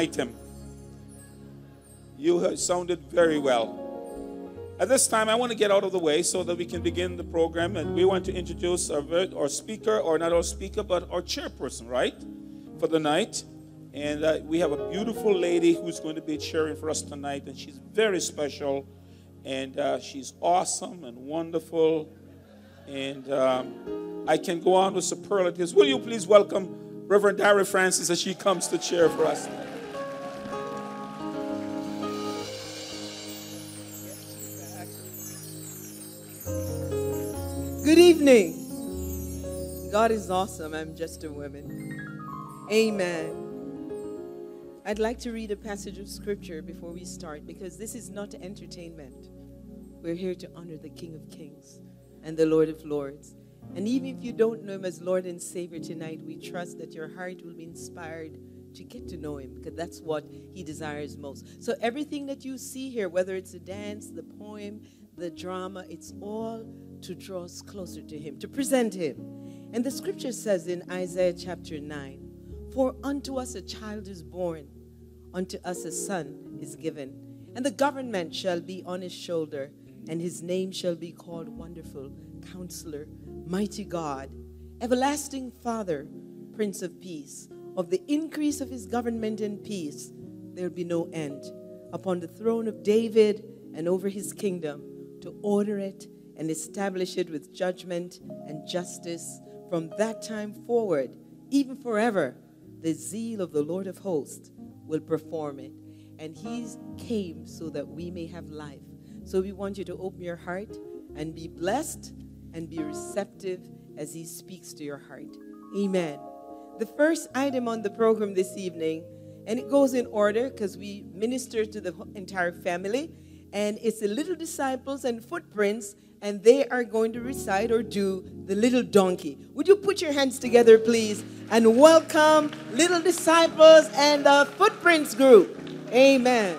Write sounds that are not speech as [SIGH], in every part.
an item. You sounded very well. At this time, I want to get out of the way so that we can begin the program. And we want to introduce our, our speaker, or not our speaker, but our chairperson, right? For the night. And uh, we have a beautiful lady who's going to be cheering for us tonight. And she's very special. And uh, she's awesome and wonderful. And um, I can go on with superlatives. Will you please welcome Reverend Diary Francis as she comes to chair for us? Good evening. God is awesome. I'm just a woman. Amen. I'd like to read a passage of scripture before we start because this is not entertainment. We're here to honor the King of Kings and the Lord of Lords. And even if you don't know him as Lord and Savior tonight, we trust that your heart will be inspired to get to know him because that's what he desires most. So everything that you see here, whether it's a dance, the poem, the drama, it's all to draw us closer to Him, to present Him. And the scripture says in Isaiah chapter 9 For unto us a child is born, unto us a son is given, and the government shall be on his shoulder, and his name shall be called Wonderful, Counselor, Mighty God, Everlasting Father, Prince of Peace. Of the increase of his government and peace, there will be no end upon the throne of David and over his kingdom to order it and establish it with judgment and justice from that time forward, even forever. The zeal of the Lord of hosts will perform it. And he came so that we may have life. So we want you to open your heart and be blessed and be receptive as he speaks to your heart. Amen. The first item on the program this evening, and it goes in order because we minister to the entire family, and it's the little disciples and footprints and they are going to recite or do the little donkey. Would you put your hands together, please, and welcome little disciples and the footprints group? Amen.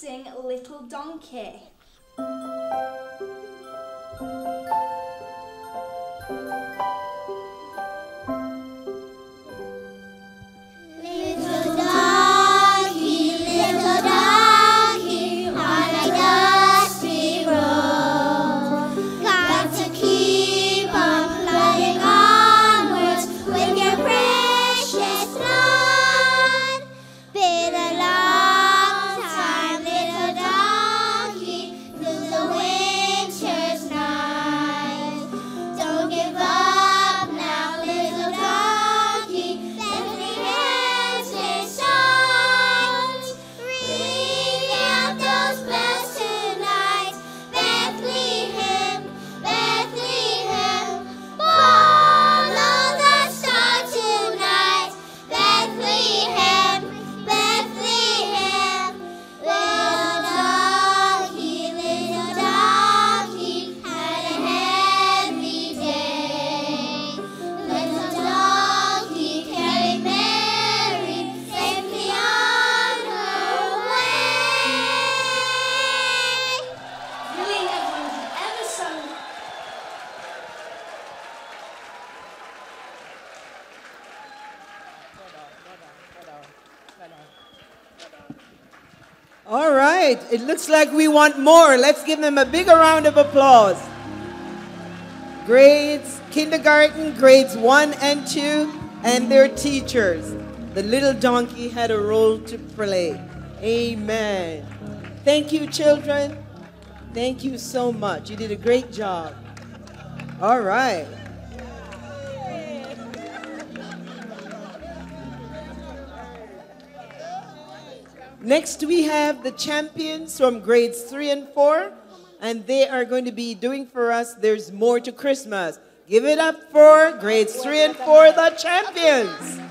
Sing Little Donkey. Want more. Let's give them a bigger round of applause. Grades, kindergarten, grades one and two, and their teachers. The little donkey had a role to play. Amen. Thank you, children. Thank you so much. You did a great job. All right. Next, we have the champions from grades three and four, and they are going to be doing for us There's More to Christmas. Give it up for grades three and four, the champions.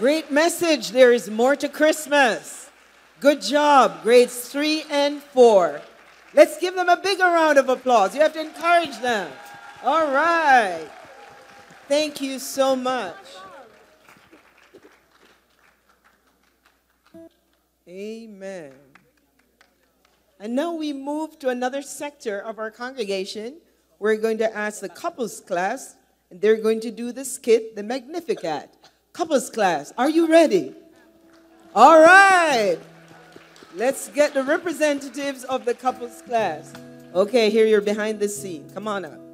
Great message. There is more to Christmas. Good job, grades three and four. Let's give them a bigger round of applause. You have to encourage them. All right. Thank you so much. Amen. And now we move to another sector of our congregation. We're going to ask the couples class, and they're going to do the skit, the Magnificat. Couples class, are you ready? All right. Let's get the representatives of the couples class. Okay, here you're behind the scene. Come on up.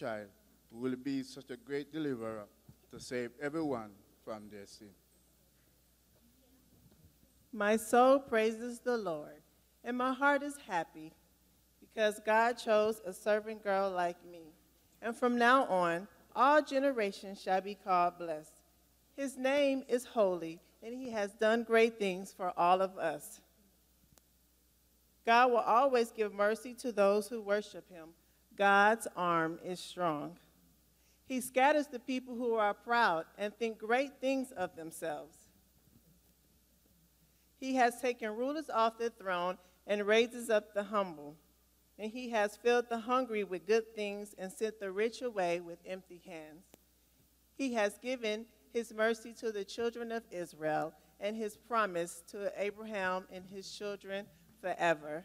Child who will be such a great deliverer to save everyone from their sin. My soul praises the Lord, and my heart is happy because God chose a servant girl like me. And from now on, all generations shall be called blessed. His name is holy, and he has done great things for all of us. God will always give mercy to those who worship him. God's arm is strong. He scatters the people who are proud and think great things of themselves. He has taken rulers off their throne and raises up the humble. And he has filled the hungry with good things and sent the rich away with empty hands. He has given his mercy to the children of Israel and his promise to Abraham and his children forever.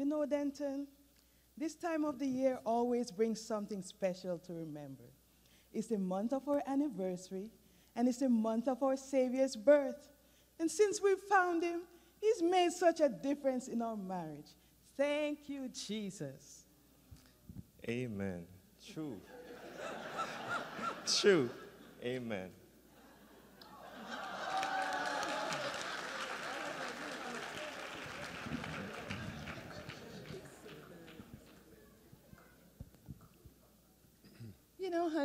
You know, Denton, this time of the year always brings something special to remember. It's the month of our anniversary, and it's the month of our Savior's birth. And since we found him, he's made such a difference in our marriage. Thank you, Jesus. Amen. True. [LAUGHS] True. Amen.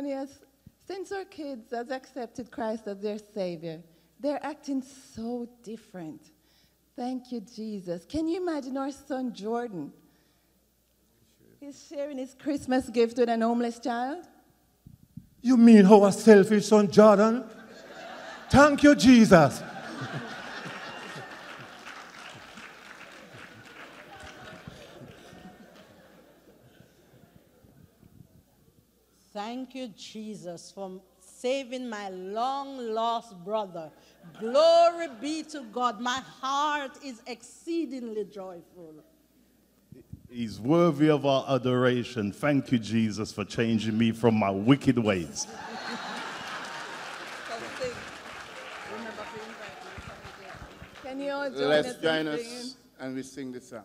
As, since our kids has accepted Christ as their Savior, they're acting so different. Thank you, Jesus. Can you imagine our son Jordan? He's sharing his Christmas gift with an homeless child. You mean our selfish son Jordan? Thank you, Jesus. Thank you, Jesus, for saving my long lost brother. Glory be to God. My heart is exceedingly joyful. He's worthy of our adoration. Thank you, Jesus, for changing me from my wicked ways. Can you all join Let's us in join singing? us and we sing this song.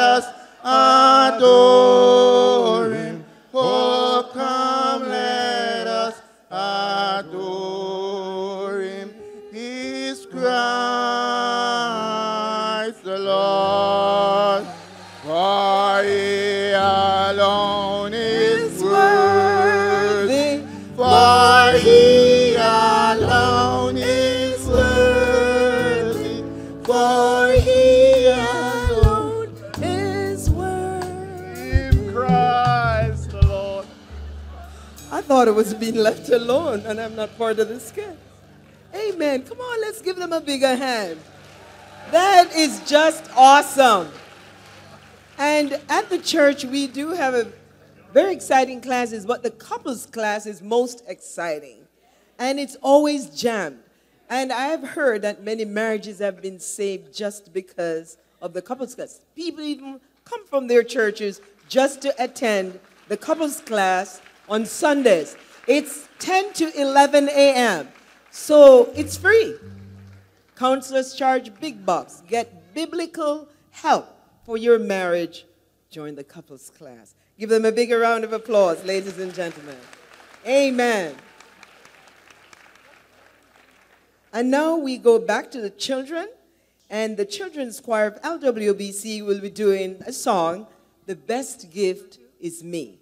thought it was being left alone, and I'm not part of the skit. Amen. Come on, let's give them a bigger hand. That is just awesome. And at the church, we do have a very exciting classes, but the couples class is most exciting. And it's always jammed. And I've heard that many marriages have been saved just because of the couples class. People even come from their churches just to attend the couples class on Sundays. It's 10 to 11 a.m. So it's free. Counselors charge big bucks. Get biblical help for your marriage. Join the couples class. Give them a bigger round of applause, ladies and gentlemen. Amen. And now we go back to the children, and the children's choir of LWBC will be doing a song, The Best Gift Is Me.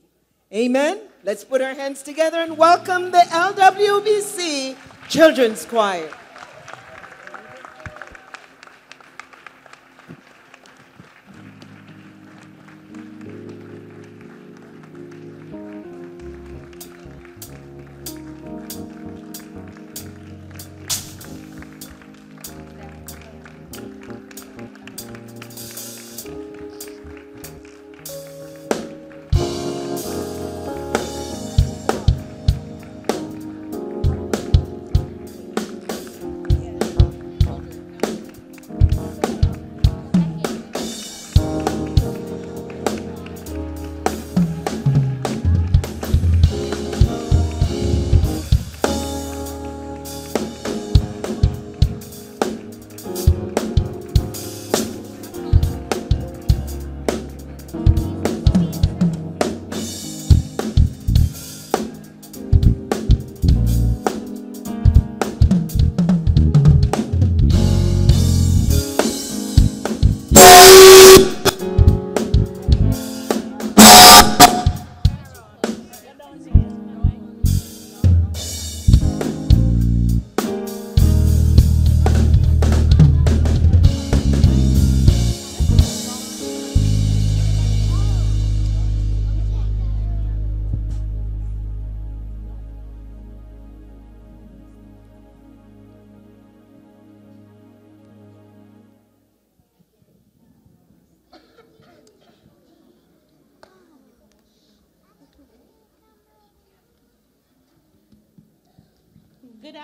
Amen. Let's put our hands together and welcome the LWBC Children's Choir.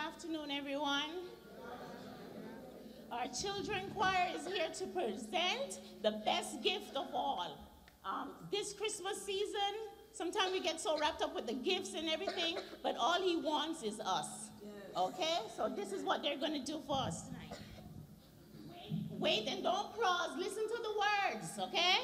Afternoon, everyone. Our children choir is here to present the best gift of all. Um, this Christmas season, sometimes we get so wrapped up with the gifts and everything, but all he wants is us. Okay? So this is what they're going to do for us tonight. Wait, wait and don't pause. Listen to the words, okay?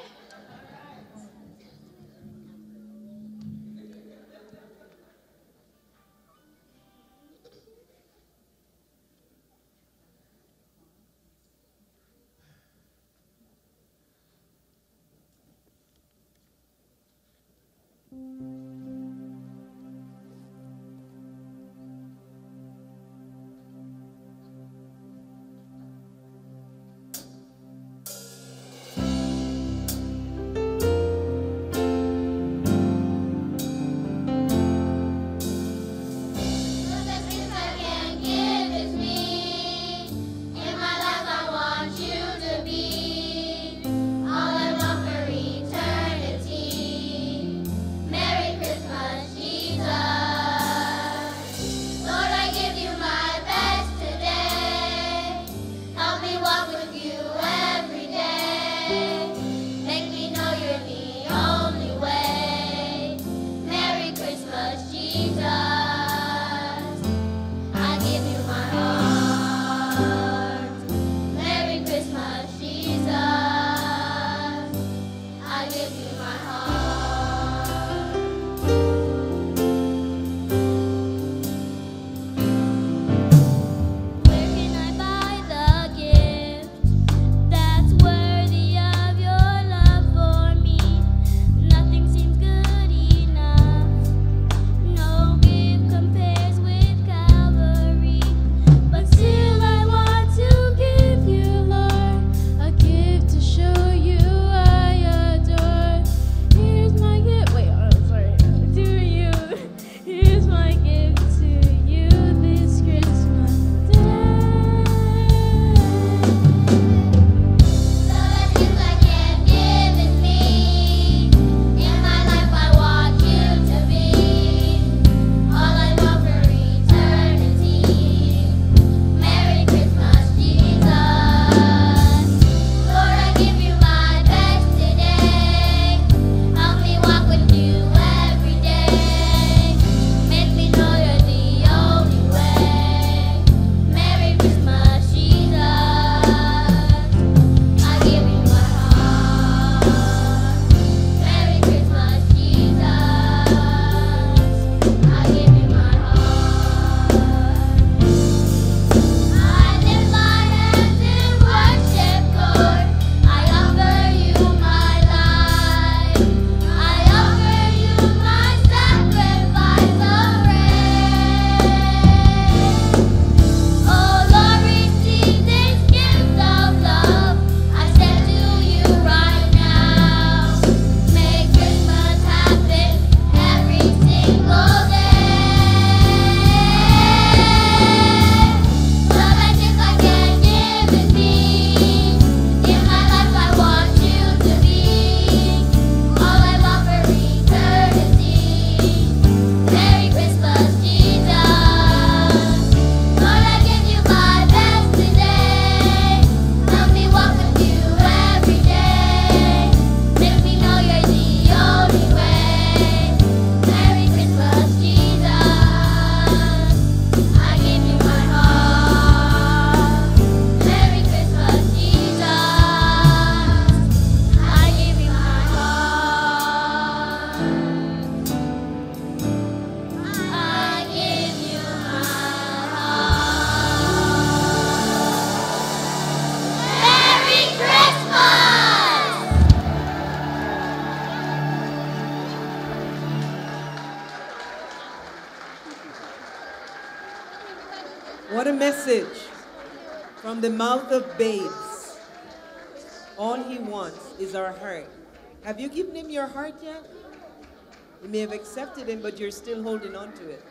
May have accepted him, but you're still holding on to it.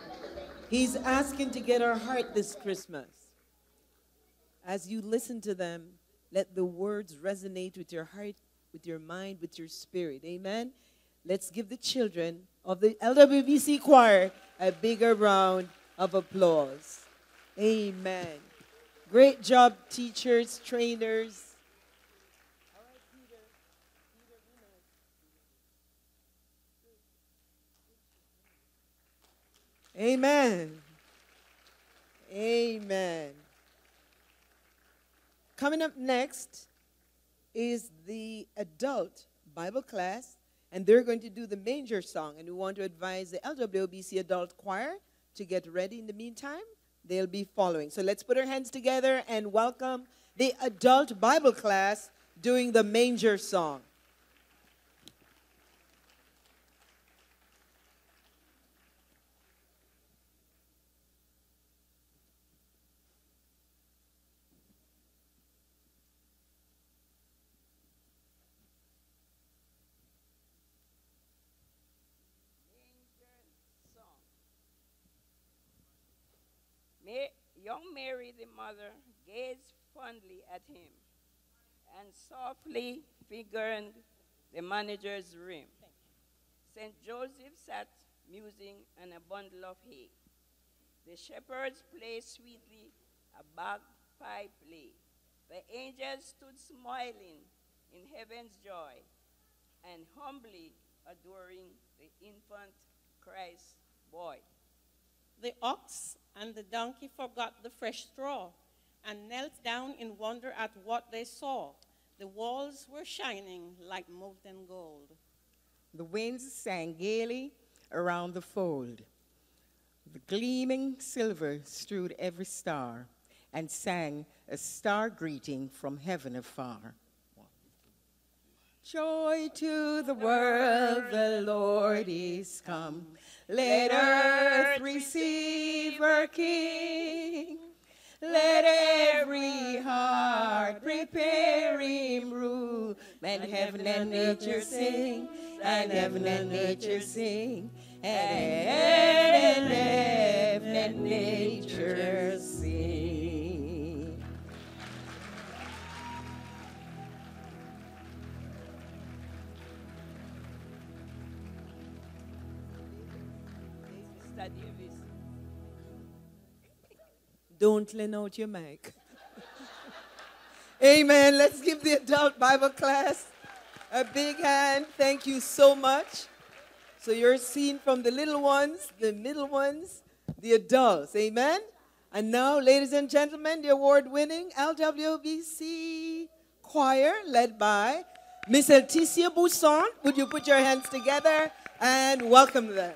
He's asking to get our heart this Christmas. As you listen to them, let the words resonate with your heart, with your mind, with your spirit. Amen. Let's give the children of the LWBC choir a bigger round of applause. Amen. Great job, teachers, trainers. Amen. Amen. Coming up next is the adult Bible class, and they're going to do the manger song. And we want to advise the LWBC adult choir to get ready in the meantime. They'll be following. So let's put our hands together and welcome the adult Bible class doing the manger song. Mary, the mother, gazed fondly at him and softly fingered the manager's rim. St. Joseph sat musing on a bundle of hay. The shepherds played sweetly a bagpipe lay. The angels stood smiling in heaven's joy and humbly adoring the infant Christ boy. The ox and the donkey forgot the fresh straw and knelt down in wonder at what they saw. The walls were shining like molten gold. The winds sang gaily around the fold. The gleaming silver strewed every star and sang a star greeting from heaven afar. Joy to the world, the Lord is come. Let earth receive her King. Let every heart prepare him room. And heaven and nature sing, and heaven and nature sing, and heaven and nature sing. Don't lean out your mic. Amen. Let's give the adult Bible class a big hand. Thank you so much. So you're seen from the little ones, the middle ones, the adults. Amen. And now, ladies and gentlemen, the award winning LWBC choir led by Miss Leticia Bousson. Would you put your hands together and welcome them?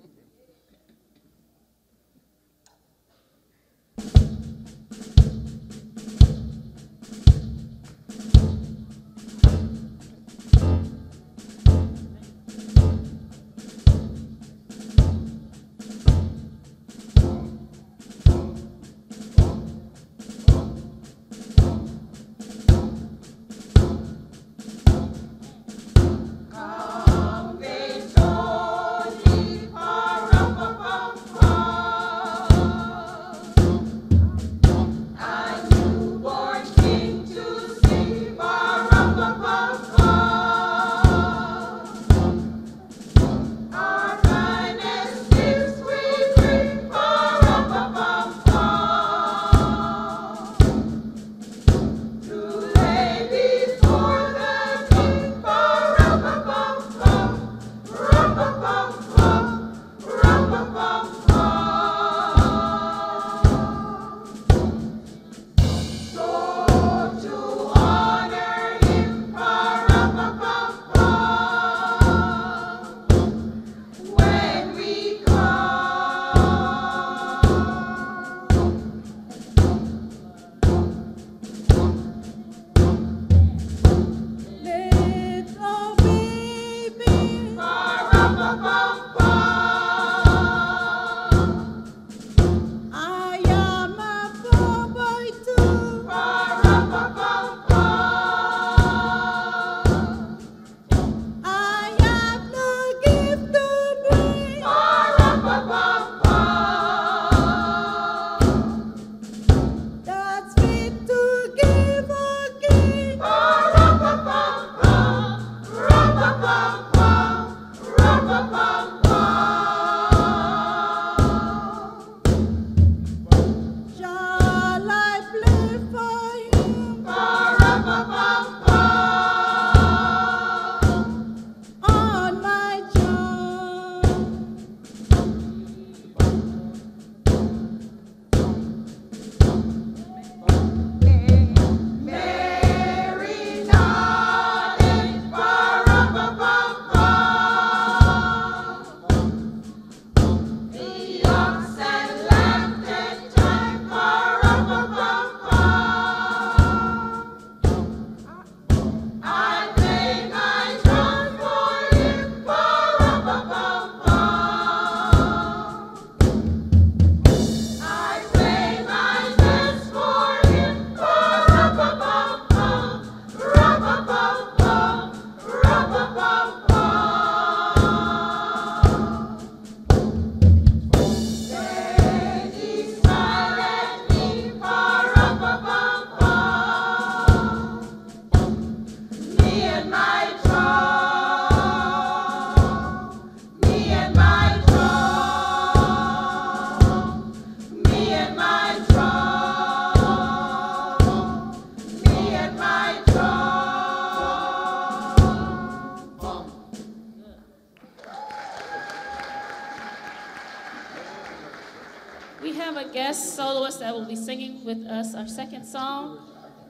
soloist that will be singing with us our second song,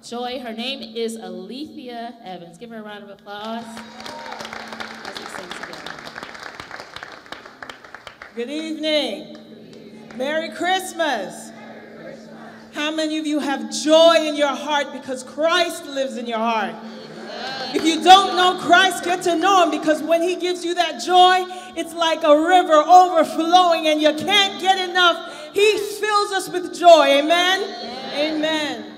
Joy. Her name is Alethea Evans. Give her a round of applause as we sing together. Good evening. Merry Christmas. How many of you have joy in your heart because Christ lives in your heart? If you don't know Christ, get to know him because when he gives you that joy, it's like a river overflowing and you can't get enough. He fills us with joy. Amen. Amen. God's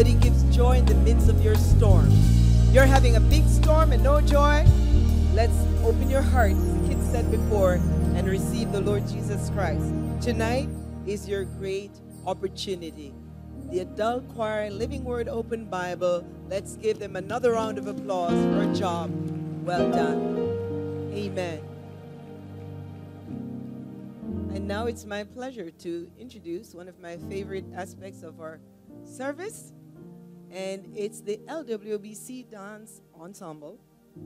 but He gives joy in the midst of your storm. You're having a big storm and no joy? Let's open your heart, as the kids said before, and receive the Lord Jesus Christ. Tonight is your great opportunity. The adult choir, Living Word Open Bible, let's give them another round of applause for a job well done. Amen. And now it's my pleasure to introduce one of my favorite aspects of our service, and it's the LWBC Dance Ensemble,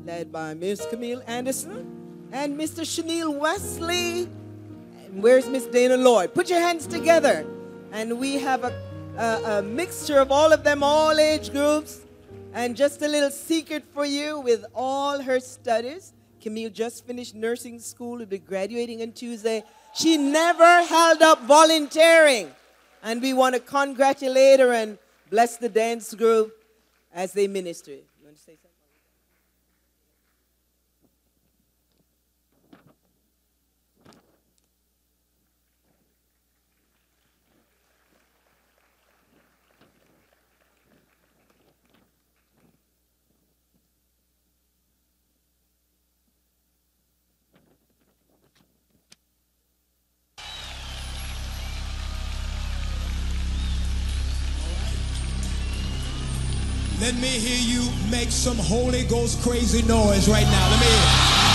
led by Miss Camille Anderson and Mr. Chanel Wesley. And where's Miss Dana Lloyd? Put your hands together. And we have a, a, a mixture of all of them, all age groups. And just a little secret for you with all her studies. Camille just finished nursing school, will be graduating on Tuesday. She never held up volunteering. And we want to congratulate her and bless the dance group as they minister. You want to say something? Let me hear you make some Holy Ghost crazy noise right now. Let me hear.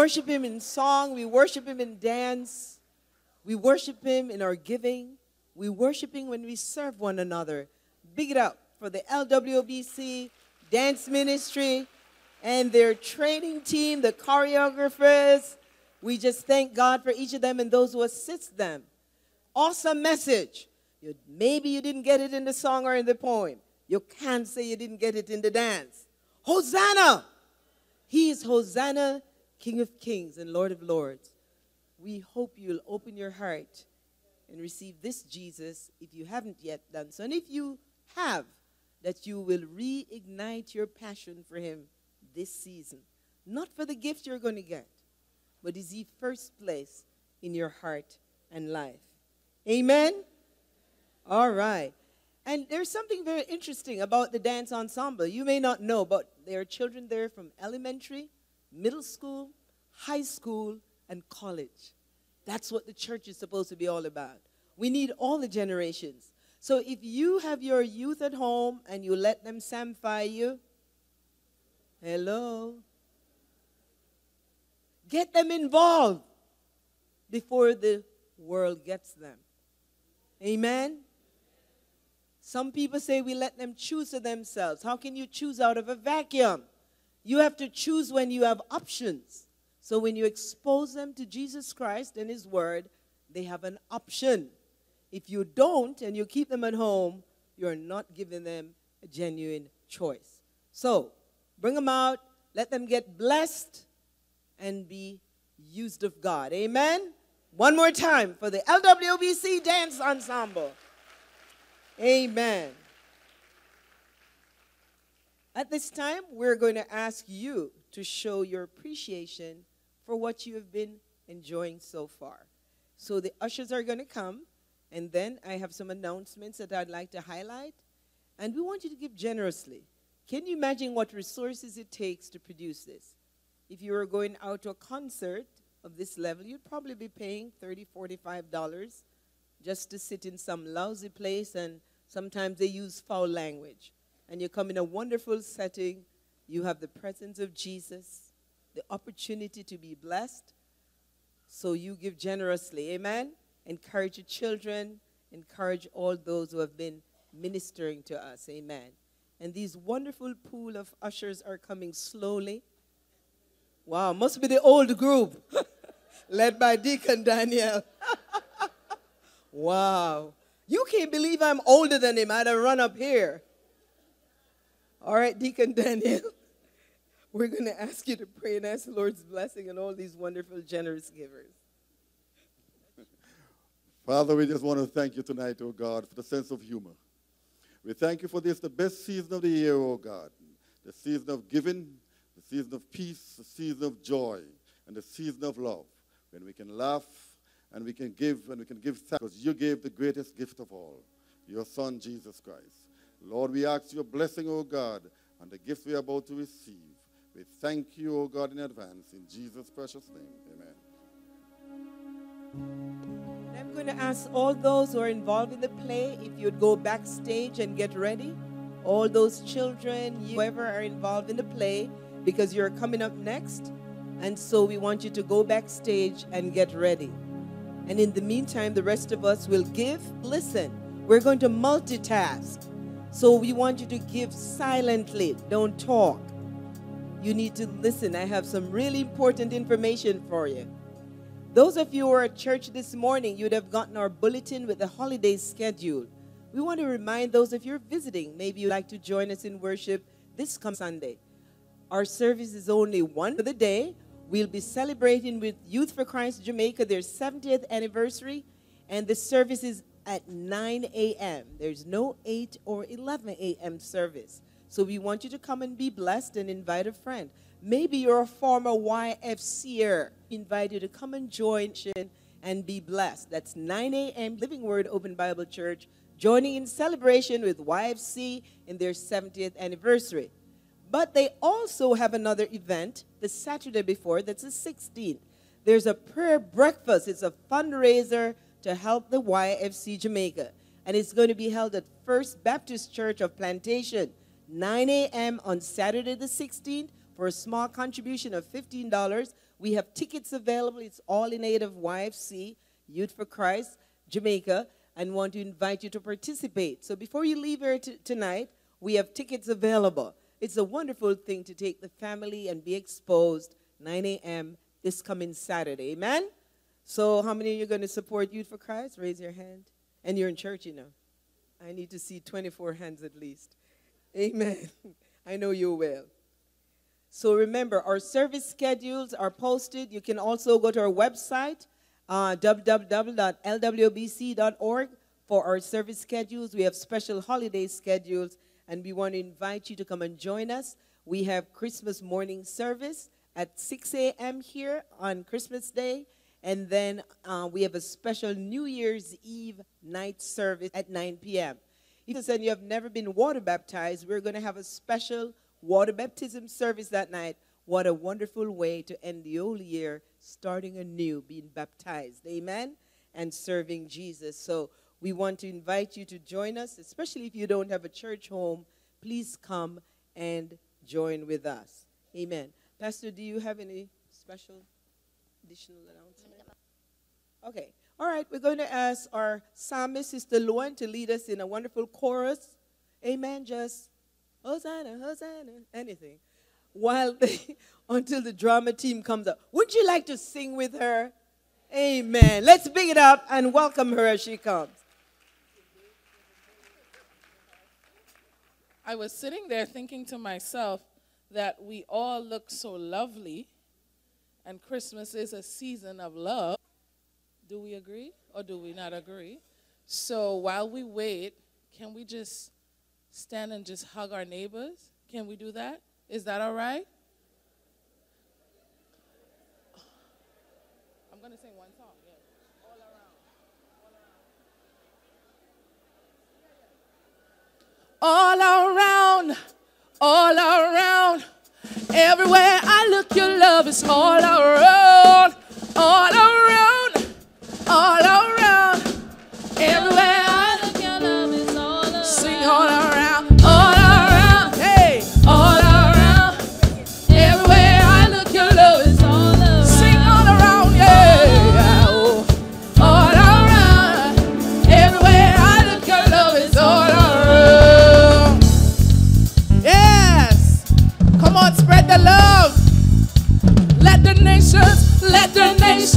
Worship him in song, we worship him in dance, we worship him in our giving, we worship him when we serve one another. Big it up for the LWBC dance ministry and their training team, the choreographers. We just thank God for each of them and those who assist them. Awesome message. You, maybe you didn't get it in the song or in the poem. You can't say you didn't get it in the dance. Hosanna! He is Hosanna, King of kings and Lord of lords. We hope you'll open your heart and receive this Jesus if you haven't yet done so. And if you have, that you will reignite your passion for him this season. Not for the gift you're going to get, but is he first place in your heart and life. Amen? All right. And there's something very interesting about the dance ensemble. You may not know, but there are children there from elementary, middle school, high school, and college. That's what the church is supposed to be all about. We need all the generations. So if you have your youth at home and you let them samfire you, hello, get them involved before the world gets them. Amen? Some people say we let them choose for themselves. How can you choose out of a vacuum? You have to choose when you have options. So when you expose them to Jesus Christ and His Word, they have an option. If you don't and you keep them at home, you're not giving them a genuine choice. So bring them out, let them get blessed, and be used of God. Amen? One more time for the LWBC Dance Ensemble. Amen. At this time, we're going to ask you to show your appreciation for what you have been enjoying so far. So the ushers are going to come, and then I have some announcements that I'd like to highlight. And we want you to give generously. Can you imagine what resources it takes to produce this? If you were going out to a concert of this level, you'd probably be paying $30, $45 just to sit in some lousy place, and sometimes they use foul language. And you come in a wonderful setting, you have the presence of Jesus, the opportunity to be blessed. So you give generously. Amen? Encourage your children, encourage all those who have been ministering to us. Amen. And these wonderful pool of ushers are coming slowly. Wow, must be the old group [LAUGHS] led by Deacon Daniel. [LAUGHS] wow. You can't believe I'm older than him. I'd have run up here. All right, Deacon Daniel, [LAUGHS] we're going to ask you to pray and ask the Lord's blessing on all these wonderful, generous givers. Father, we just want to thank you tonight, oh God, for the sense of humor. We thank you for this, the best season of the year, oh God. The season of giving, the season of peace, the season of joy, and the season of love. When we can laugh and we can give and we can give thanks because you gave the greatest gift of all, your Son, Jesus Christ. Lord, we ask your blessing, O God, on the gifts we are about to receive. We thank you, O God, in advance. In Jesus' precious name, amen. I'm going to ask all those who are involved in the play if you'd go backstage and get ready. All those children, you, whoever are involved in the play, because you're coming up next. And so we want you to go backstage and get ready. And in the meantime, the rest of us will give. Listen, we're going to multitask. So we want you to give silently, don't talk. You need to listen. I have some really important information for you. Those of you who are at church this morning, you'd have gotten our bulletin with the holiday schedule. We want to remind those of you visiting, maybe you'd like to join us in worship this Sunday. Our service is only one for the day. We'll be celebrating with Youth for Christ Jamaica their 70th anniversary, and the service is at 9 a.m. There's no 8 or 11 a.m. service. So we want you to come and be blessed and invite a friend. Maybe you're a former YFCer. We invite you to come and join and be blessed. That's 9 a.m. Living Word Open Bible Church, joining in celebration with YFC in their 70th anniversary. But they also have another event the Saturday before, that's the 16th. There's a prayer breakfast, it's a fundraiser to help the YFC Jamaica. and it's going to be held at First Baptist Church of Plantation, 9 a.m. on Saturday the 16th for a small contribution of $15. We have tickets available. It's all in aid of YFC, Youth for Christ, Jamaica, and want to invite you to participate. So before you leave here tonight, we have tickets available. It's a wonderful thing to take the family and be exposed 9 a.m. this coming Saturday. Amen? So, how many of you are going to support Youth for Christ? Raise your hand. And you're in church, you know. I need to see 24 hands at least. Amen. [LAUGHS] I know you will. So remember, our service schedules are posted. You can also go to our website, uh, www.lwbc.org, for our service schedules. We have special holiday schedules, and we want to invite you to come and join us. We have Christmas morning service at 6 a.m. here on Christmas Day, and then uh, we have a special New Year's Eve night service at 9 p.m. If you said you have never been water baptized, we're going to have a special water baptism service that night. What a wonderful way to end the old year, starting anew, being baptized. Amen? And serving Jesus. So we want to invite you to join us, especially if you don't have a church home. Please come and join with us. Amen. Pastor, do you have any special additional announcement? Okay. All right. We're going to ask our psalmist, Sister Luan, to lead us in a wonderful chorus. Amen. Just Hosanna, Hosanna, anything. While they, [LAUGHS] until the drama team comes up. Would you like to sing with her? Amen. Let's big it up and welcome her as she comes. I was sitting there thinking to myself that we all look so lovely, and Christmas is a season of love. Do we agree or do we not agree? So while we wait, can we just stand and just hug our neighbors? Can we do that? Is that all right? I'm going to sing one song. Yeah. All around, all around, everywhere I look, your love is all around, all around, all around, everywhere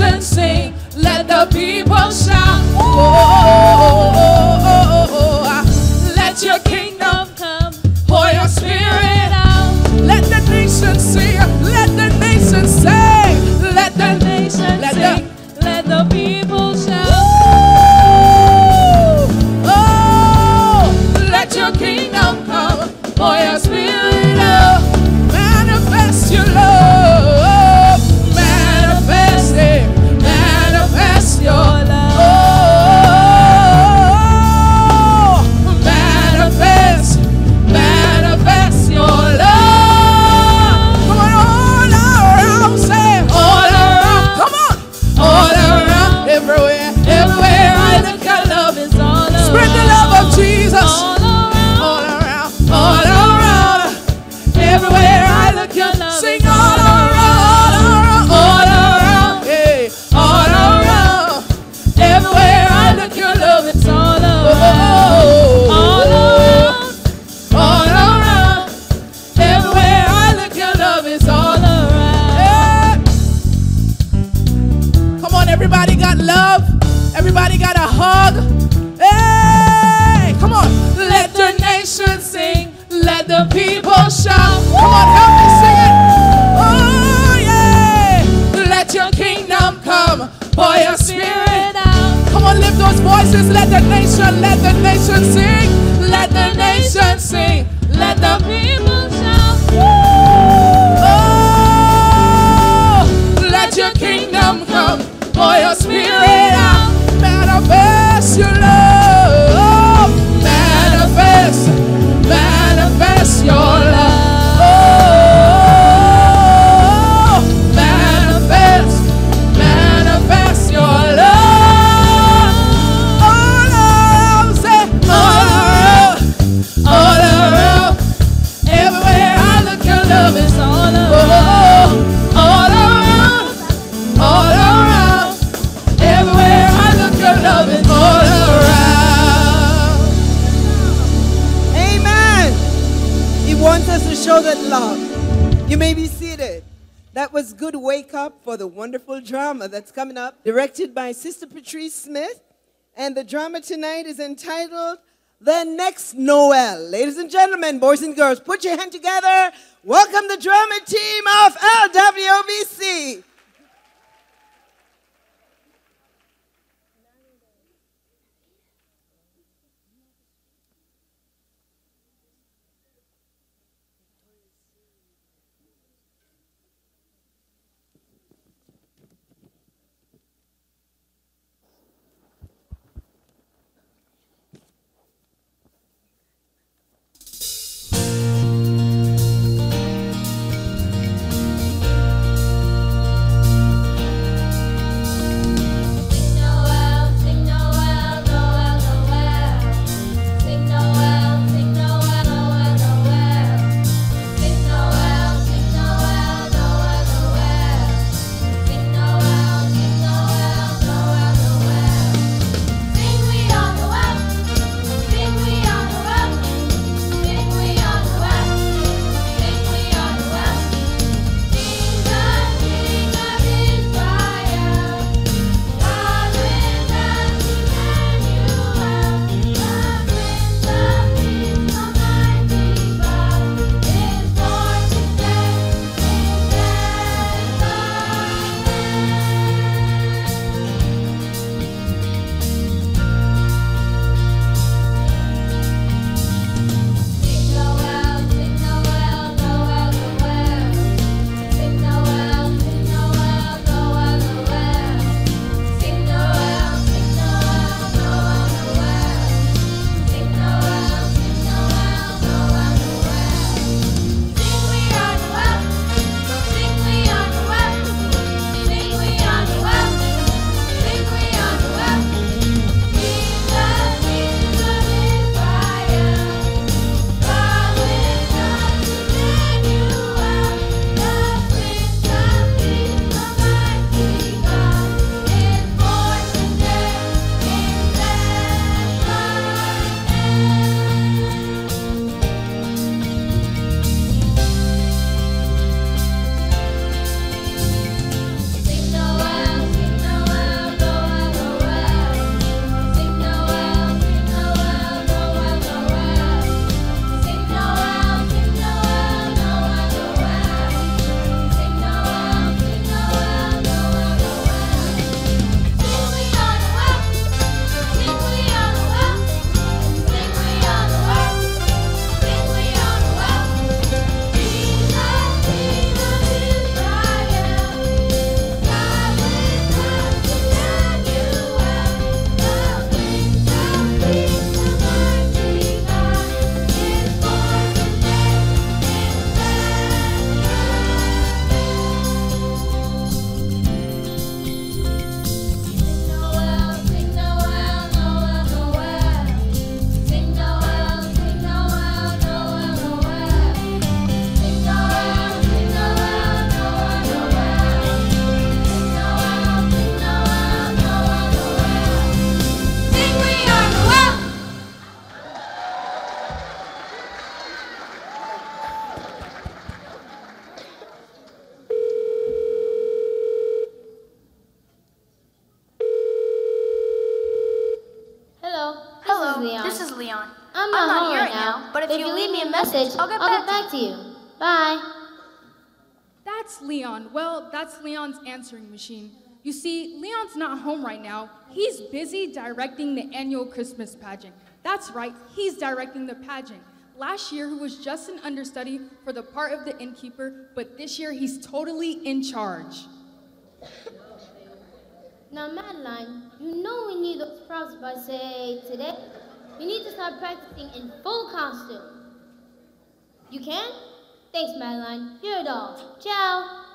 nations sing. Let the people shout. Oh, oh, oh, oh, oh. Ah. Let your kingdom come. Pour your spirit out. Let the nations sing. Let the nations sing. Let the nations sing. let the people the drama tonight is entitled The Next Noel. Ladies and gentlemen, boys and girls, put your hand together. Welcome the drama team of LWBC. You leave me a message, I'll get, back, to you. Bye. That's Leon. Well, that's Leon's answering machine. You see, Leon's not home right now. He's busy directing the annual Christmas pageant. That's right, he's directing the pageant. Last year, he was just an understudy for the part of the innkeeper, but this year, he's totally in charge. Now, Madeline, you know we need those props by, say, today. You need to start practicing in full costume. You can? Thanks, Madeline. You're a doll. Ciao.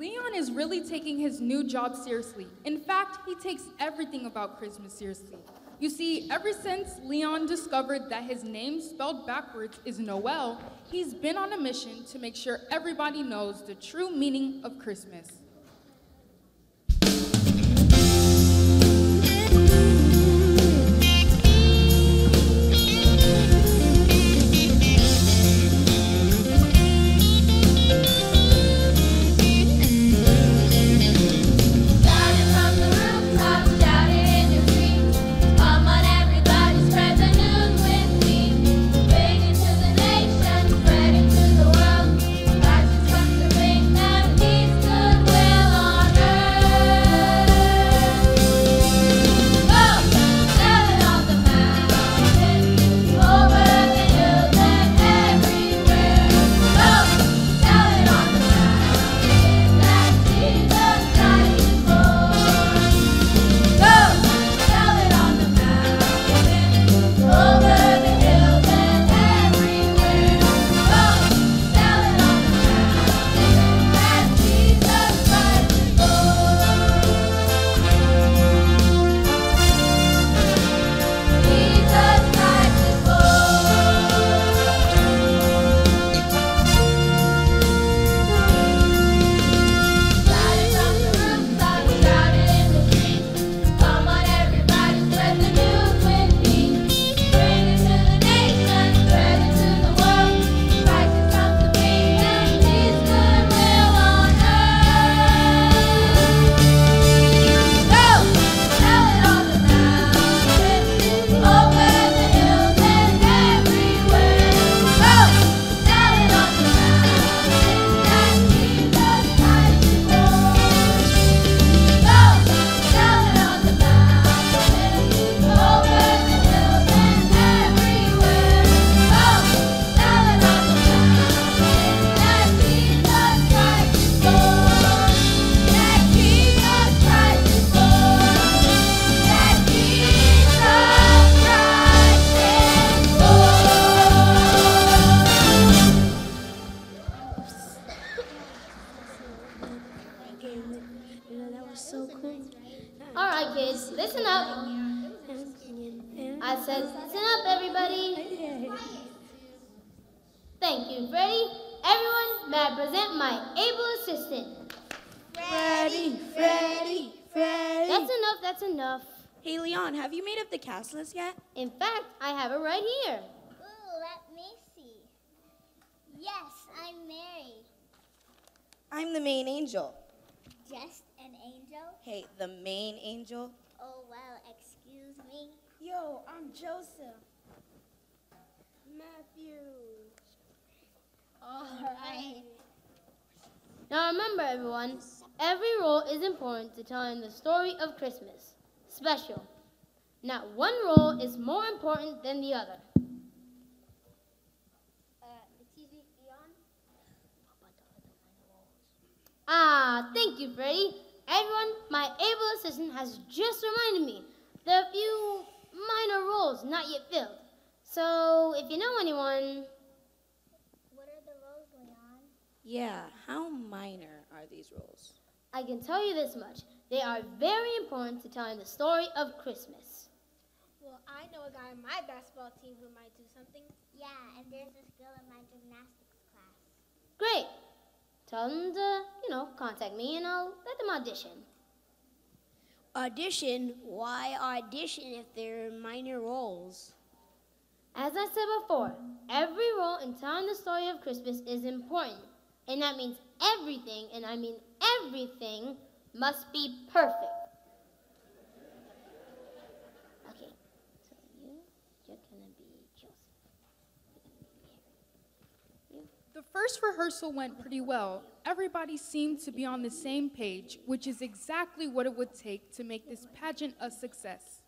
Leon is really taking his new job seriously. In fact, he takes everything about Christmas seriously. You see, ever since Leon discovered that his name spelled backwards is Noel, he's been on a mission to make sure everybody knows the true meaning of Christmas. You made up the cast list yet? In fact, I have it right here. Ooh, let me see. Yes, I'm Mary. I'm the main angel. Just an angel? Hey, the main angel. Oh, well, excuse me. Yo, I'm Joseph. Matthew. All right. Now remember, everyone, every role is important to telling the story of Christmas. Special. Not one role is more important than the other. Uh, the TV on? Ah, thank you, Freddy. Everyone, my able assistant has just reminded me there are a few minor roles not yet filled. So, if you know anyone, What are the roles, Leon? Yeah, how minor are these roles? I can tell you this much. They are very important to telling the story of Christmas. Well, I know a guy on my basketball team who might do something. Yeah, and there's this girl in my gymnastics class. Great. Tell them to, you know, contact me and I'll let them audition. Audition? Why audition if they're minor roles? As I said before, every role in telling the story of Christmas is important. And that means everything, and I mean everything, must be perfect. Okay, so you, you're gonna be Joseph. The first rehearsal went pretty well. Everybody seemed to be on the same page, which is exactly what it would take to make this pageant a success.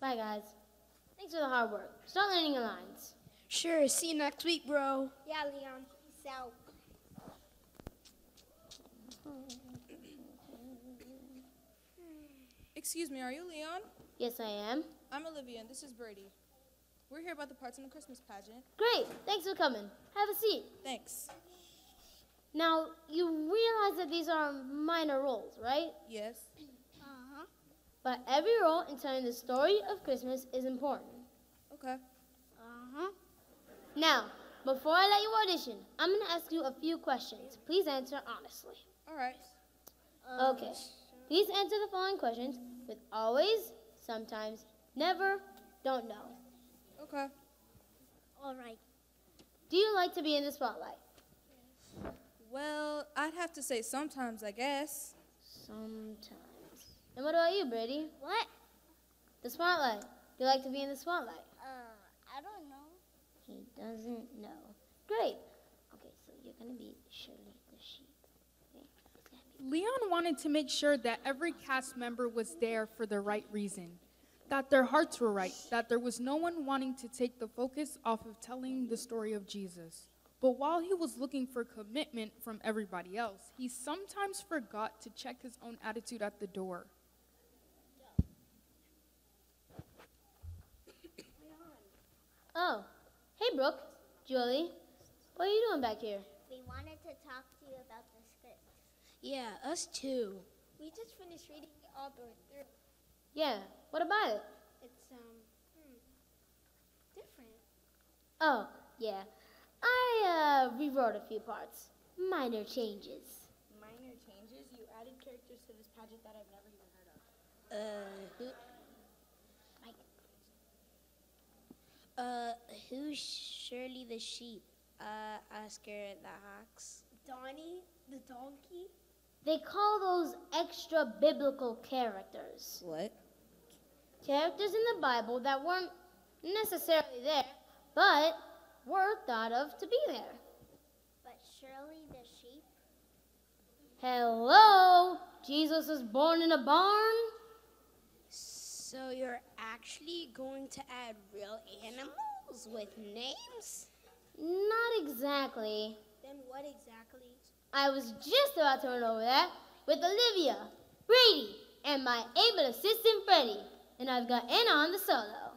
Bye, guys. Thanks for the hard work. Start learning your lines. Sure, see you next week, bro. Yeah, Leon. Peace out. Excuse me, are you Leon? Yes, I am. I'm Olivia, and this is Brady. We're here about the parts in the Christmas pageant. Great. Thanks for coming. Have a seat. Thanks. Now, you realize that these are minor roles, right? Yes. Uh-huh. But every role in telling the story of Christmas is important. Okay. Uh-huh. Now, before I let you audition, I'm going to ask you a few questions. Please answer honestly. All right. Okay. Please answer the following questions with always, sometimes, never, don't know. Okay. All right. Do you like to be in the spotlight? Well, I'd have to say sometimes, I guess. Sometimes. And what about you, Brady? What? The spotlight. Do you like to be in the spotlight? Uh, I don't know. He doesn't know. Great. Okay, so you're going to be Shirley the sheep. Okay? Leon wanted to make sure that every cast member was there for the right reason, that their hearts were right, that there was no one wanting to take the focus off of telling the story of Jesus. But while he was looking for commitment from everybody else, he sometimes forgot to check his own attitude at the door. [COUGHS] Oh, hey, Brooke, Julie, what are you doing back here? We wanted to talk to you about the script. Yeah, us too. We just finished reading it all the way through. Yeah, what about it? It's, um, hmm, different. Oh, yeah. I uh, rewrote a few parts. Minor changes. Minor changes? You added characters to this pageant that I've never even heard of. Uh, who? Uh, who's Shirley the sheep? Uh, Oscar the ox. Donnie, the donkey. They call those extra biblical characters. What? Characters in the Bible that weren't necessarily there, but were thought of to be there. But Shirley the sheep. Hello? Jesus was born in a barn? So you're actually going to add real animals with names? Not exactly. Then what exactly? I was just about to run over that with Olivia, Brady, and my able assistant Freddie. And I've got Anna on the solo.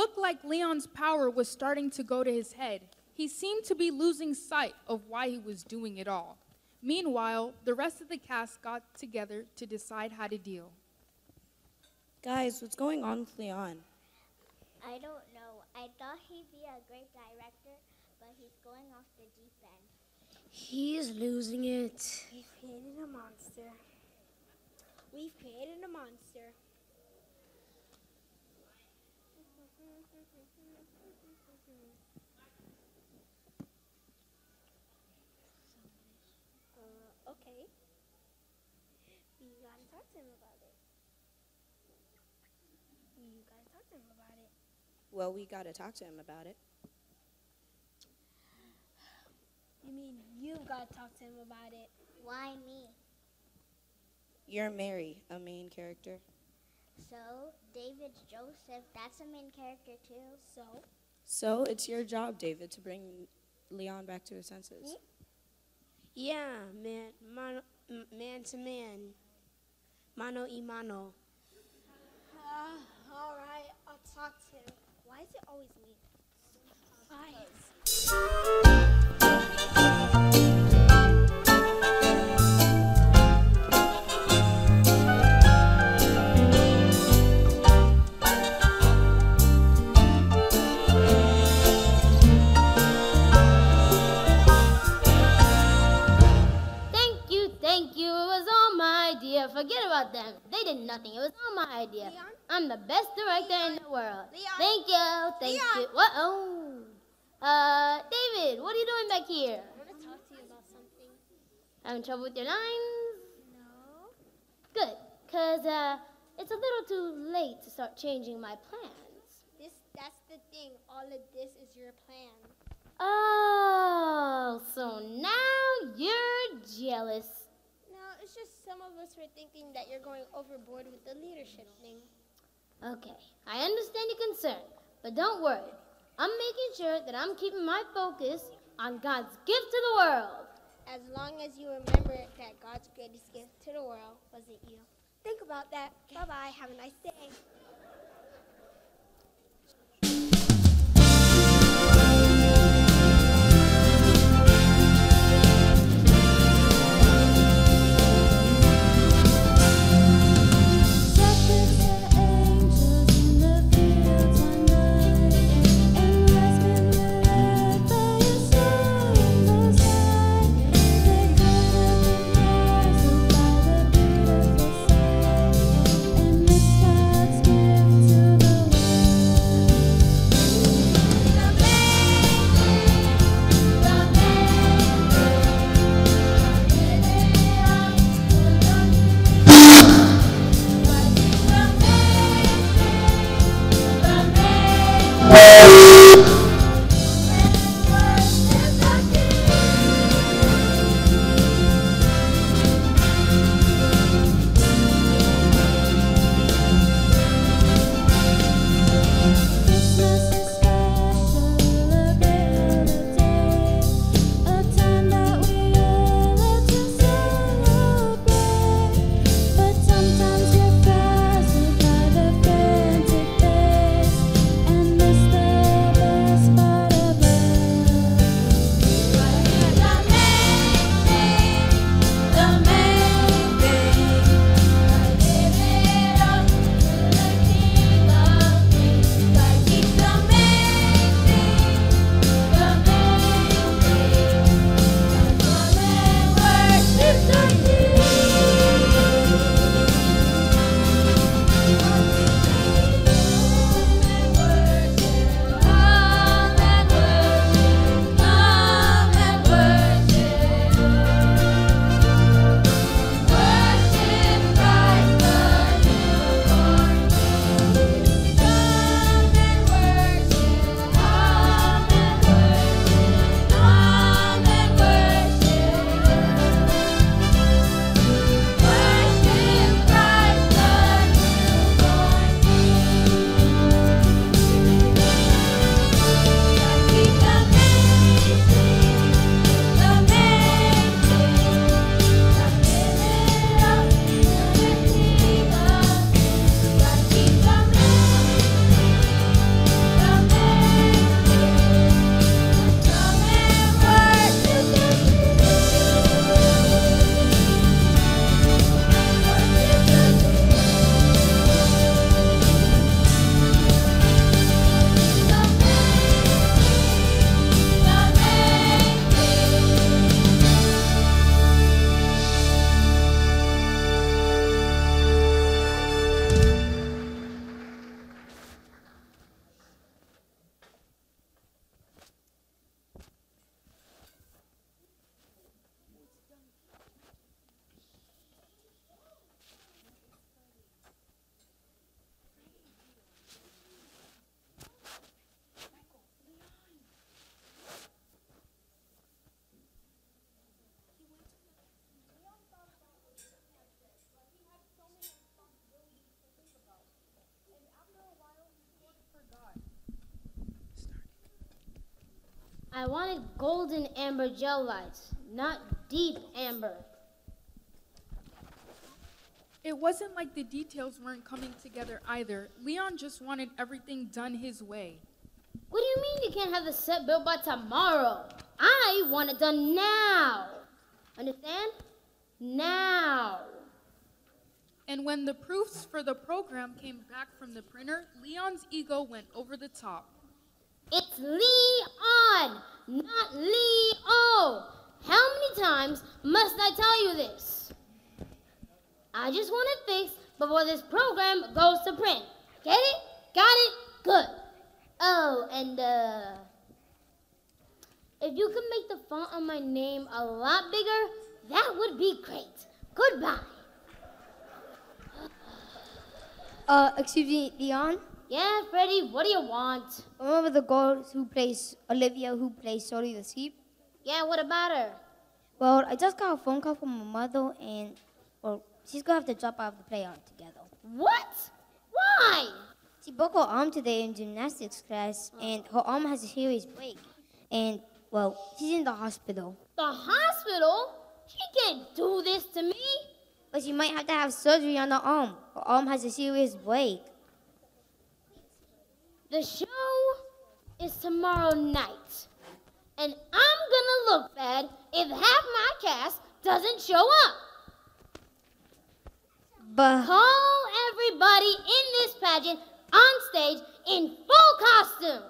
Looked like Leon's power was starting to go to his head. He seemed to be losing sight of why he was doing it all. Meanwhile, the rest of the cast got together to decide how to deal. Guys, what's going on with Leon? I don't know. I thought he'd be a great director, but he's going off the deep end. He's losing it. We've created a monster. We've created a monster. Uh, okay. We gotta talk to him about it. You gotta talk to him about it. Well, we gotta talk to him about it. You mean you've gotta talk to him about it? Why me? You're Mary, a main character. So, David Joseph, that's a main character too. So? So it's your job, David, to bring Leon back to his senses. Yeah, man, mano, man to man, mano y mano. Uh, all right, I'll talk to him. Why is it always me? Why? Forget about them. They did nothing. It was all my idea. I'm the best director in the world. Thank you, thank you. What? Oh. Uh, David, what are you doing back here? I want to talk to you about something. Having trouble with your lines? No. Good, because uh, it's a little too late to start changing my plans. This, that's the thing. All of this is your plan. Oh, so now you're jealous. It's just some of us were thinking that you're going overboard with the leadership thing. Okay, I understand your concern, but don't worry. I'm making sure that I'm keeping my focus on God's gift to the world. As long as you remember that God's greatest gift to the world wasn't you. Think about that. Bye bye. Have a nice day. I wanted golden amber gel lights, not deep amber. It wasn't like the details weren't coming together either. Leon just wanted everything done his way. What do you mean you can't have the set built by tomorrow? I want it done now. Understand? Now. And when the proofs for the program came back from the printer, Leon's ego went over the top. It's Leon, not Leo. How many times must I tell you this? I just want it fixed before this program goes to print. Get it? Got it? Good. Oh, and uh, if you could make the font on my name a lot bigger, that would be great. Goodbye. Uh, excuse me, Leon? Yeah, Freddie, what do you want? Remember the girl who plays Olivia, who plays Sorry the Sheep? Yeah, what about her? Well, I just got a phone call from my mother, and well, she's gonna have to drop out of the play altogether. What? Why? She broke her arm today in gymnastics class, and her arm has a serious break. And well, she's in the hospital. The hospital? She can't do this to me. But she might have to have surgery on her arm. Her arm has a serious break. The show is tomorrow night. And I'm gonna look bad if half my cast doesn't show up. But Call everybody in this pageant on stage in full costume.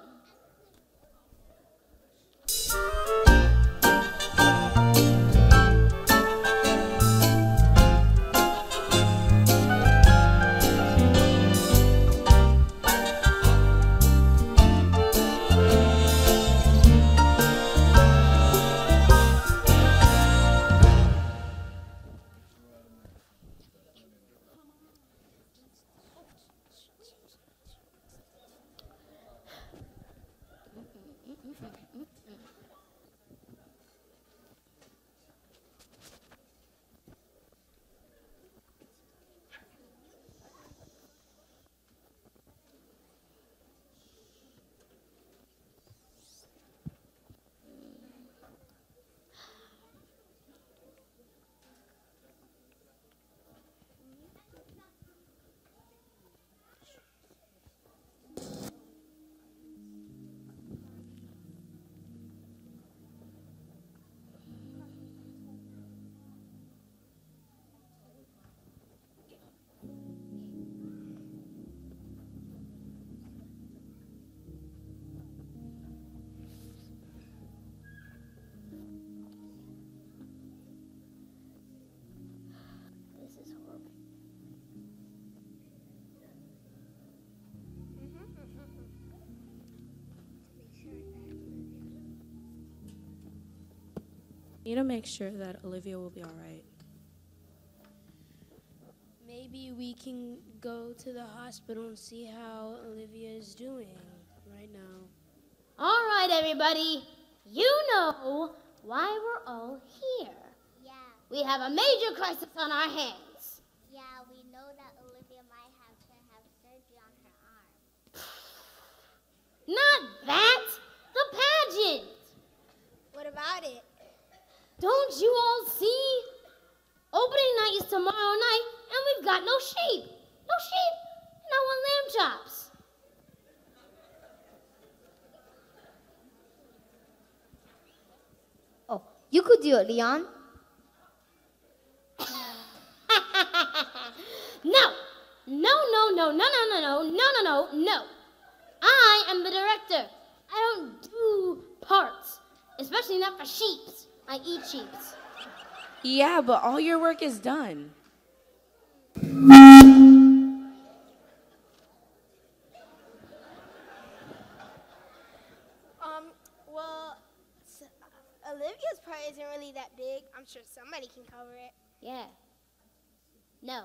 Need to make sure that Olivia will be all right. Maybe we can go to the hospital and see how Olivia is doing right now. All right, everybody. You know why we're all here. Yeah, We have a major crisis on our hands. yeah, we know that Olivia might have to have surgery on her arm. [SIGHS] Not that, the pageant. What about it? Don't you all see? Opening night is tomorrow night, and we've got no sheep. No sheep, and I want lamb chops. Oh, you could do it, Leon. No, no, no, no, no, no, no, no, no, no, no, no. I am the director. I don't do parts, especially not for sheeps. I eat sheeps. Yeah, but all your work is done. Um, well, s- Olivia's part isn't really that big. I'm sure somebody can cover it. Yeah. No.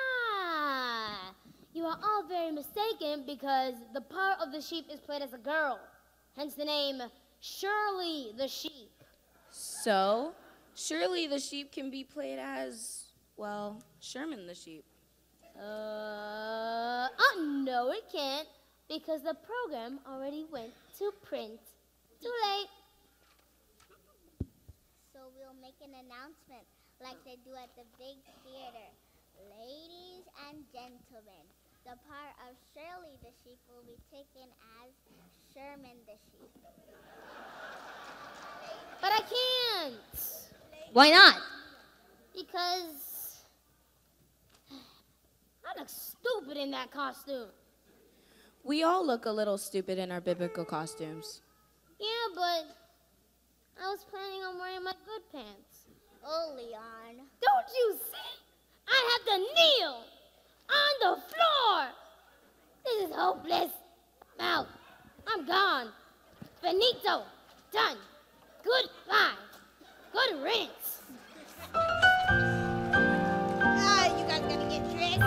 You are all very mistaken because the part of the sheep is played as a girl. Hence the name Shirley the sheep. So, surely the sheep can be played as, well, Sherman the sheep. Uh, oh, no, it can't because the program already went to print. Too late. So we'll make an announcement like they do at the big theater. Ladies and gentlemen, the part of Shirley the sheep will be taken as Sherman the sheep. But I can't. Why not? Because I look stupid in that costume. We all look a little stupid in our biblical costumes. Yeah, but I was planning on wearing my good pants. Oh, Leon. Don't you see? I have to kneel on the floor. This is hopeless. Out. I'm gone. Benito. Done. Goodbye. Good rinse. Ah, you guys gotta get dressed.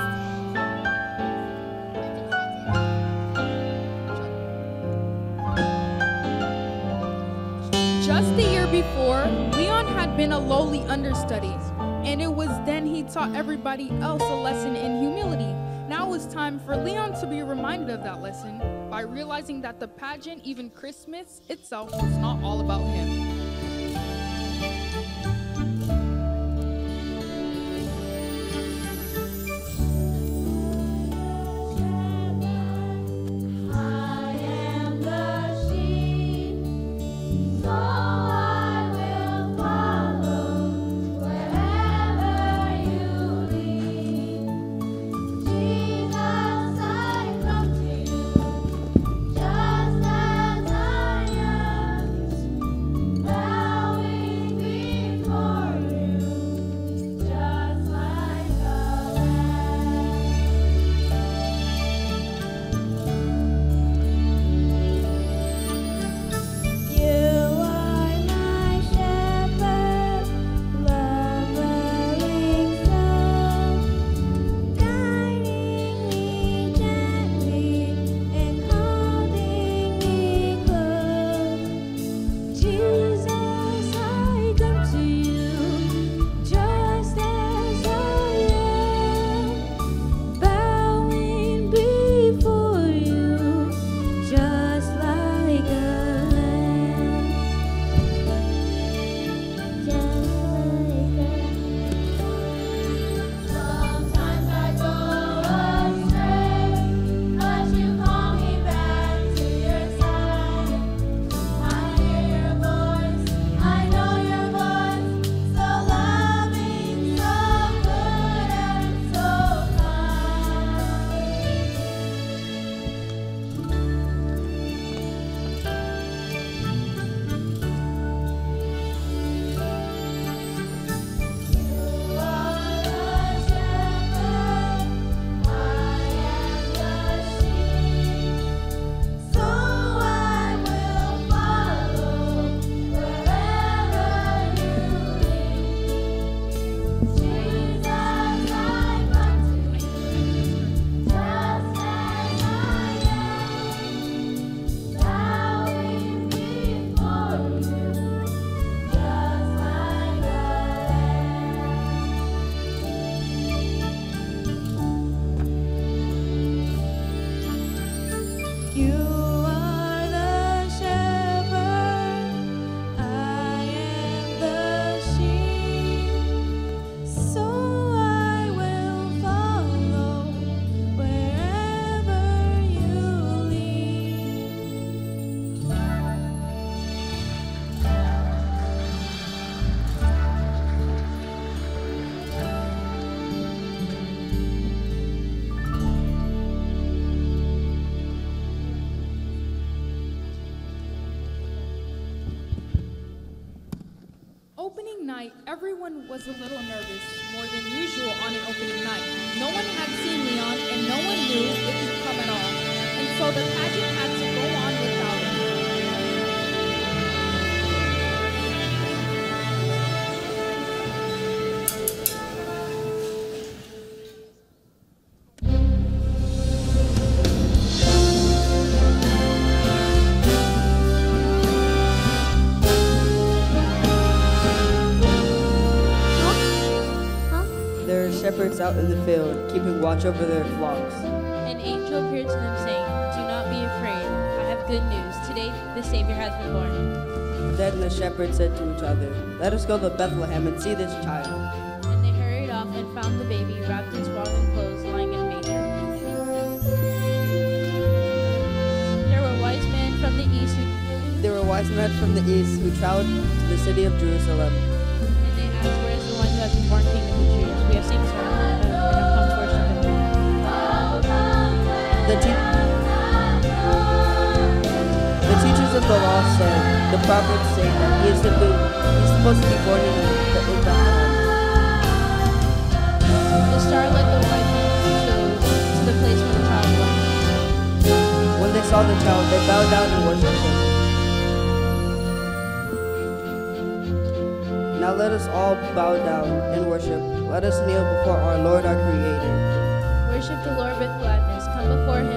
Just the year before, Leon had been a lowly understudy, and it was then he taught everybody else a lesson in humility. Now it was time for Leon to be reminded of that lesson by realizing that the pageant, even Christmas itself, was not all about him. Was a little nervous, out in the field, keeping watch over their flocks. An angel appeared to them, saying, Do not be afraid. I have good news. Today the Savior has been born. Then the shepherds said to each other, Let us go to Bethlehem and see this child. And they hurried off and found the baby wrapped in swaddling clothes, lying in a manger. There were wise men from the east who There were wise men from the east who traveled to the city of Jerusalem. Of the law said, the prophets say that he is, to be, he's supposed to be born in, the, Bethlehem. The star led the men to, to the place where the child was. When they saw the child, they bowed down and worshipped him. Now let us all bow down and worship. Let us kneel before our Lord, our Creator. Worship the Lord with gladness. Come before him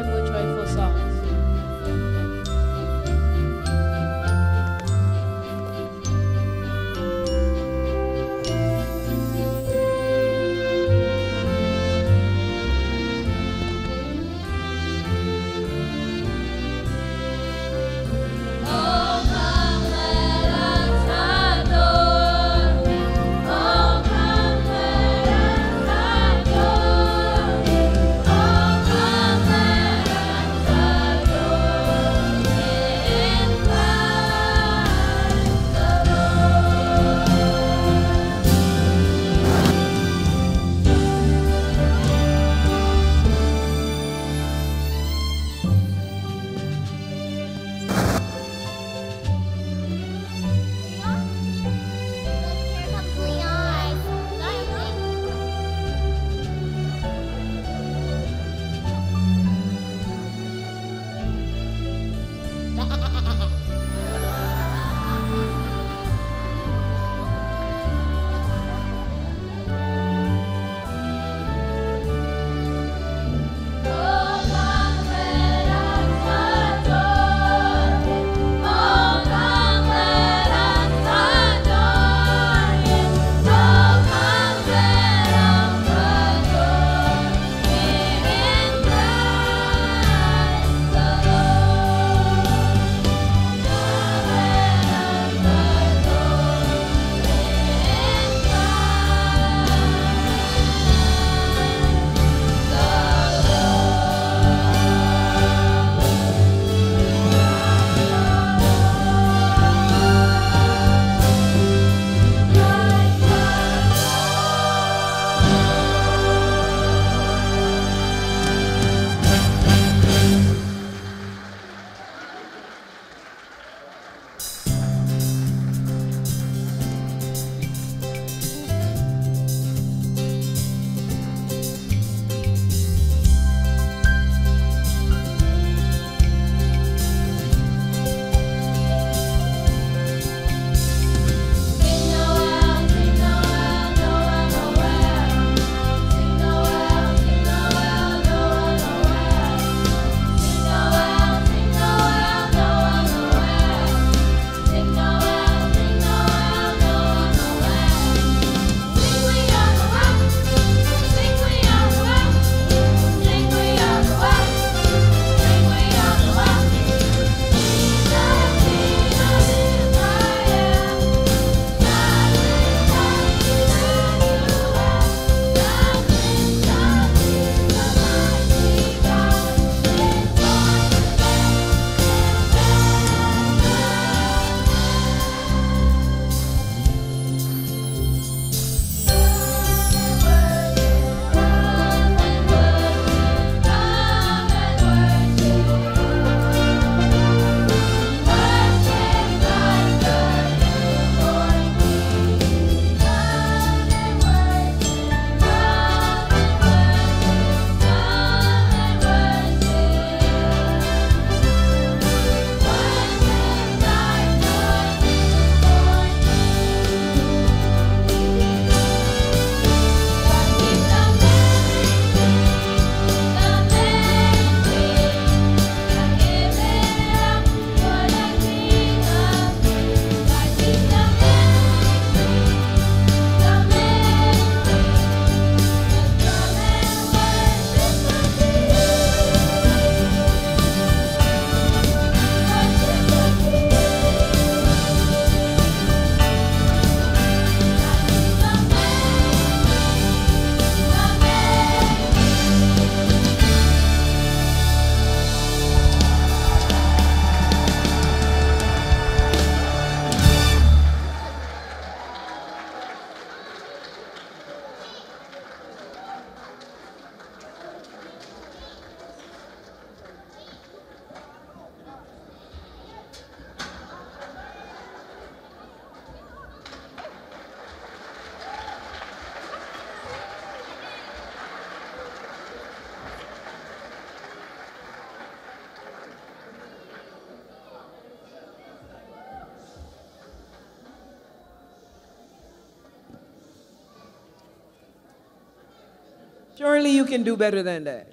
Surely you can do better than that.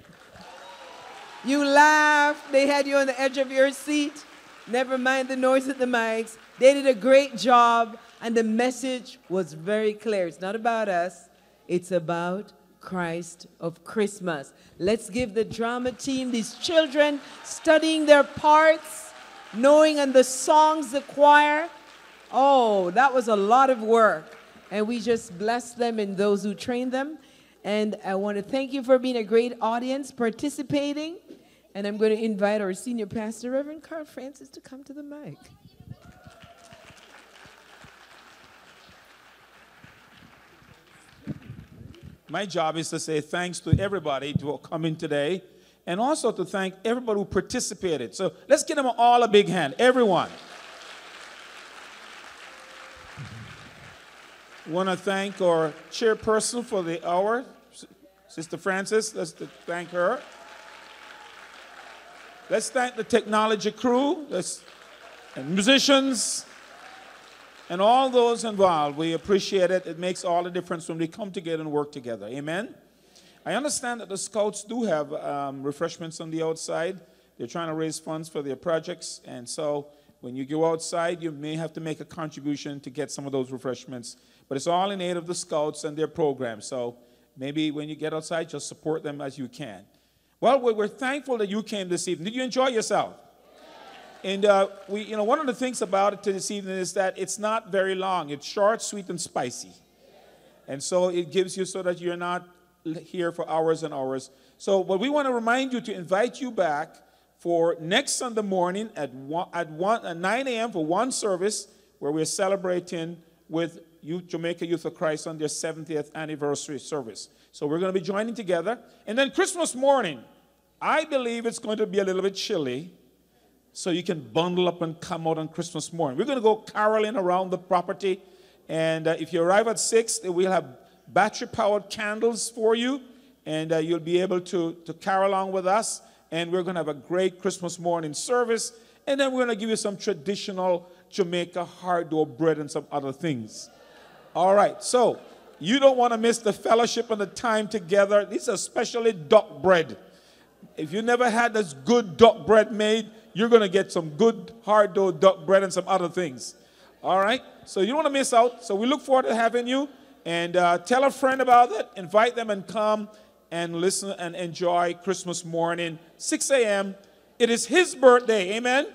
You laughed. They had you on the edge of your seat. Never mind the noise at the mics. They did a great job, and the message was very clear. It's not about us, it's about Christ of Christmas. Let's give the drama team, these children studying their parts, knowing and the songs, the choir. Oh, that was a lot of work. And we just bless them and those who train them. And I want to thank you for being a great audience, participating. And I'm going to invite our senior pastor, Reverend Carl Francis, to come to the mic. My job is to say thanks to everybody for coming today and also to thank everybody who participated. So let's give them all a big hand, everyone. Want to thank our chairperson for the hour, Sister Francis. Let's thank her. Let's thank the technology crew let's, and musicians and all those involved. We appreciate it. It makes all the difference when we come together and work together. Amen. I understand that the scouts do have um, refreshments on the outside. They're trying to raise funds for their projects, and so when you go outside, you may have to make a contribution to get some of those refreshments. But it's all in aid of the scouts and their program. So maybe when you get outside, just support them as you can. Well, we're thankful that you came this evening. Did you enjoy yourself? And uh, we, you know, one of the things about it this evening is that it's not very long. It's short, sweet, and spicy. And so it gives you so that you're not here for hours and hours. So, but we want to remind you to invite you back for next Sunday morning at one, at one at 9 a.m. for one service where we're celebrating with Youth, Jamaica Youth of Christ on their 70th anniversary service. So we're going to be joining together. And then Christmas morning, I believe it's going to be a little bit chilly. So you can bundle up and come out on Christmas morning. We're going to go caroling around the property. And uh, if you arrive at 6, we'll have battery powered candles for you. And uh, you'll be able to, to carol along with us. And we're going to have a great Christmas morning service. And then we're going to give you some traditional Jamaica hard dough bread and some other things. All right, so you don't want to miss the fellowship and the time together. This is especially duck bread. If you never had this good duck bread made, you're going to get some good hard dough duck bread and some other things. All right, so you don't want to miss out. So we look forward to having you. And uh, tell a friend about it, invite them and come and listen and enjoy Christmas morning, 6 a.m. It is his birthday, amen?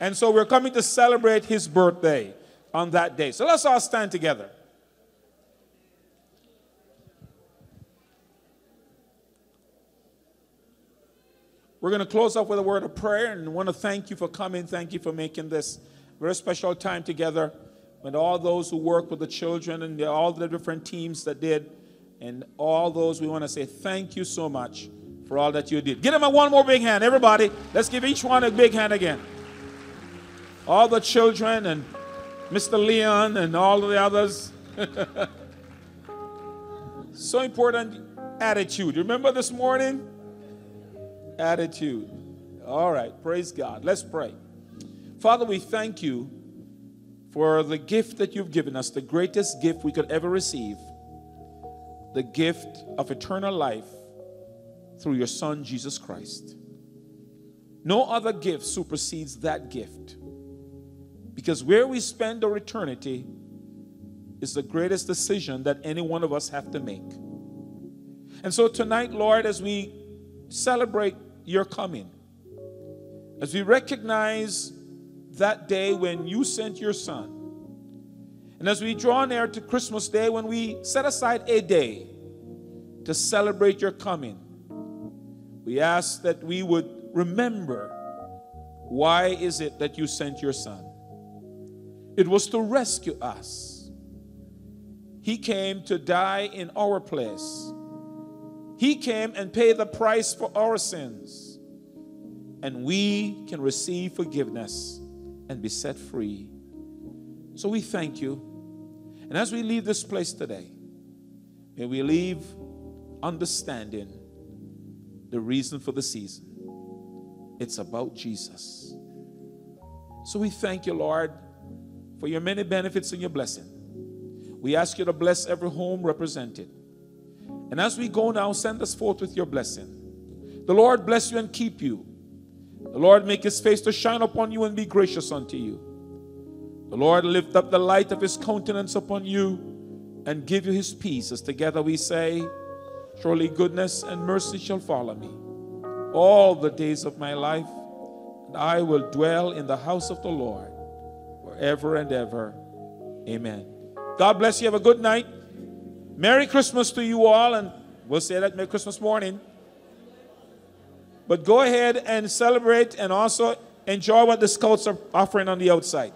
And so we're coming to celebrate his birthday on that day. So let's all stand together. We're going to close up with a word of prayer and want to thank you for coming. Thank you for making this very special time together with all those who work with the children and all the different teams that did. And all those, we want to say thank you so much for all that you did. Give them a one more big hand, everybody. Let's give each one a big hand again. All the children and Mr. Leon and all the others. [LAUGHS] so important attitude. Remember this morning? Attitude. All right, praise God. Let's pray. Father, we thank you for the gift that you've given us, the greatest gift we could ever receive the gift of eternal life through your Son, Jesus Christ. No other gift supersedes that gift. Because where we spend our eternity is the greatest decision that any one of us have to make. And so tonight, Lord, as we celebrate your coming. As we recognize that day when you sent your son, and as we draw near to Christmas Day, when we set aside a day to celebrate your coming, we ask that we would remember why is it that you sent your son? It was to rescue us. He came to die in our place. He came and paid the price for our sins. And we can receive forgiveness and be set free. So we thank you. And as we leave this place today, may we leave understanding the reason for the season. It's about Jesus. So we thank you, Lord, for your many benefits and your blessing. We ask you to bless every home represented. And as we go now, send us forth with your blessing. The Lord bless you and keep you. The Lord make his face to shine upon you and be gracious unto you. The Lord lift up the light of his countenance upon you and give you his peace. As together we say, Surely goodness and mercy shall follow me all the days of my life, and I will dwell in the house of the Lord forever and ever. Amen. God bless you. Have a good night. Merry Christmas to you all, and we'll say that Merry Christmas morning. But go ahead and celebrate and also enjoy what the scouts are offering on the outside.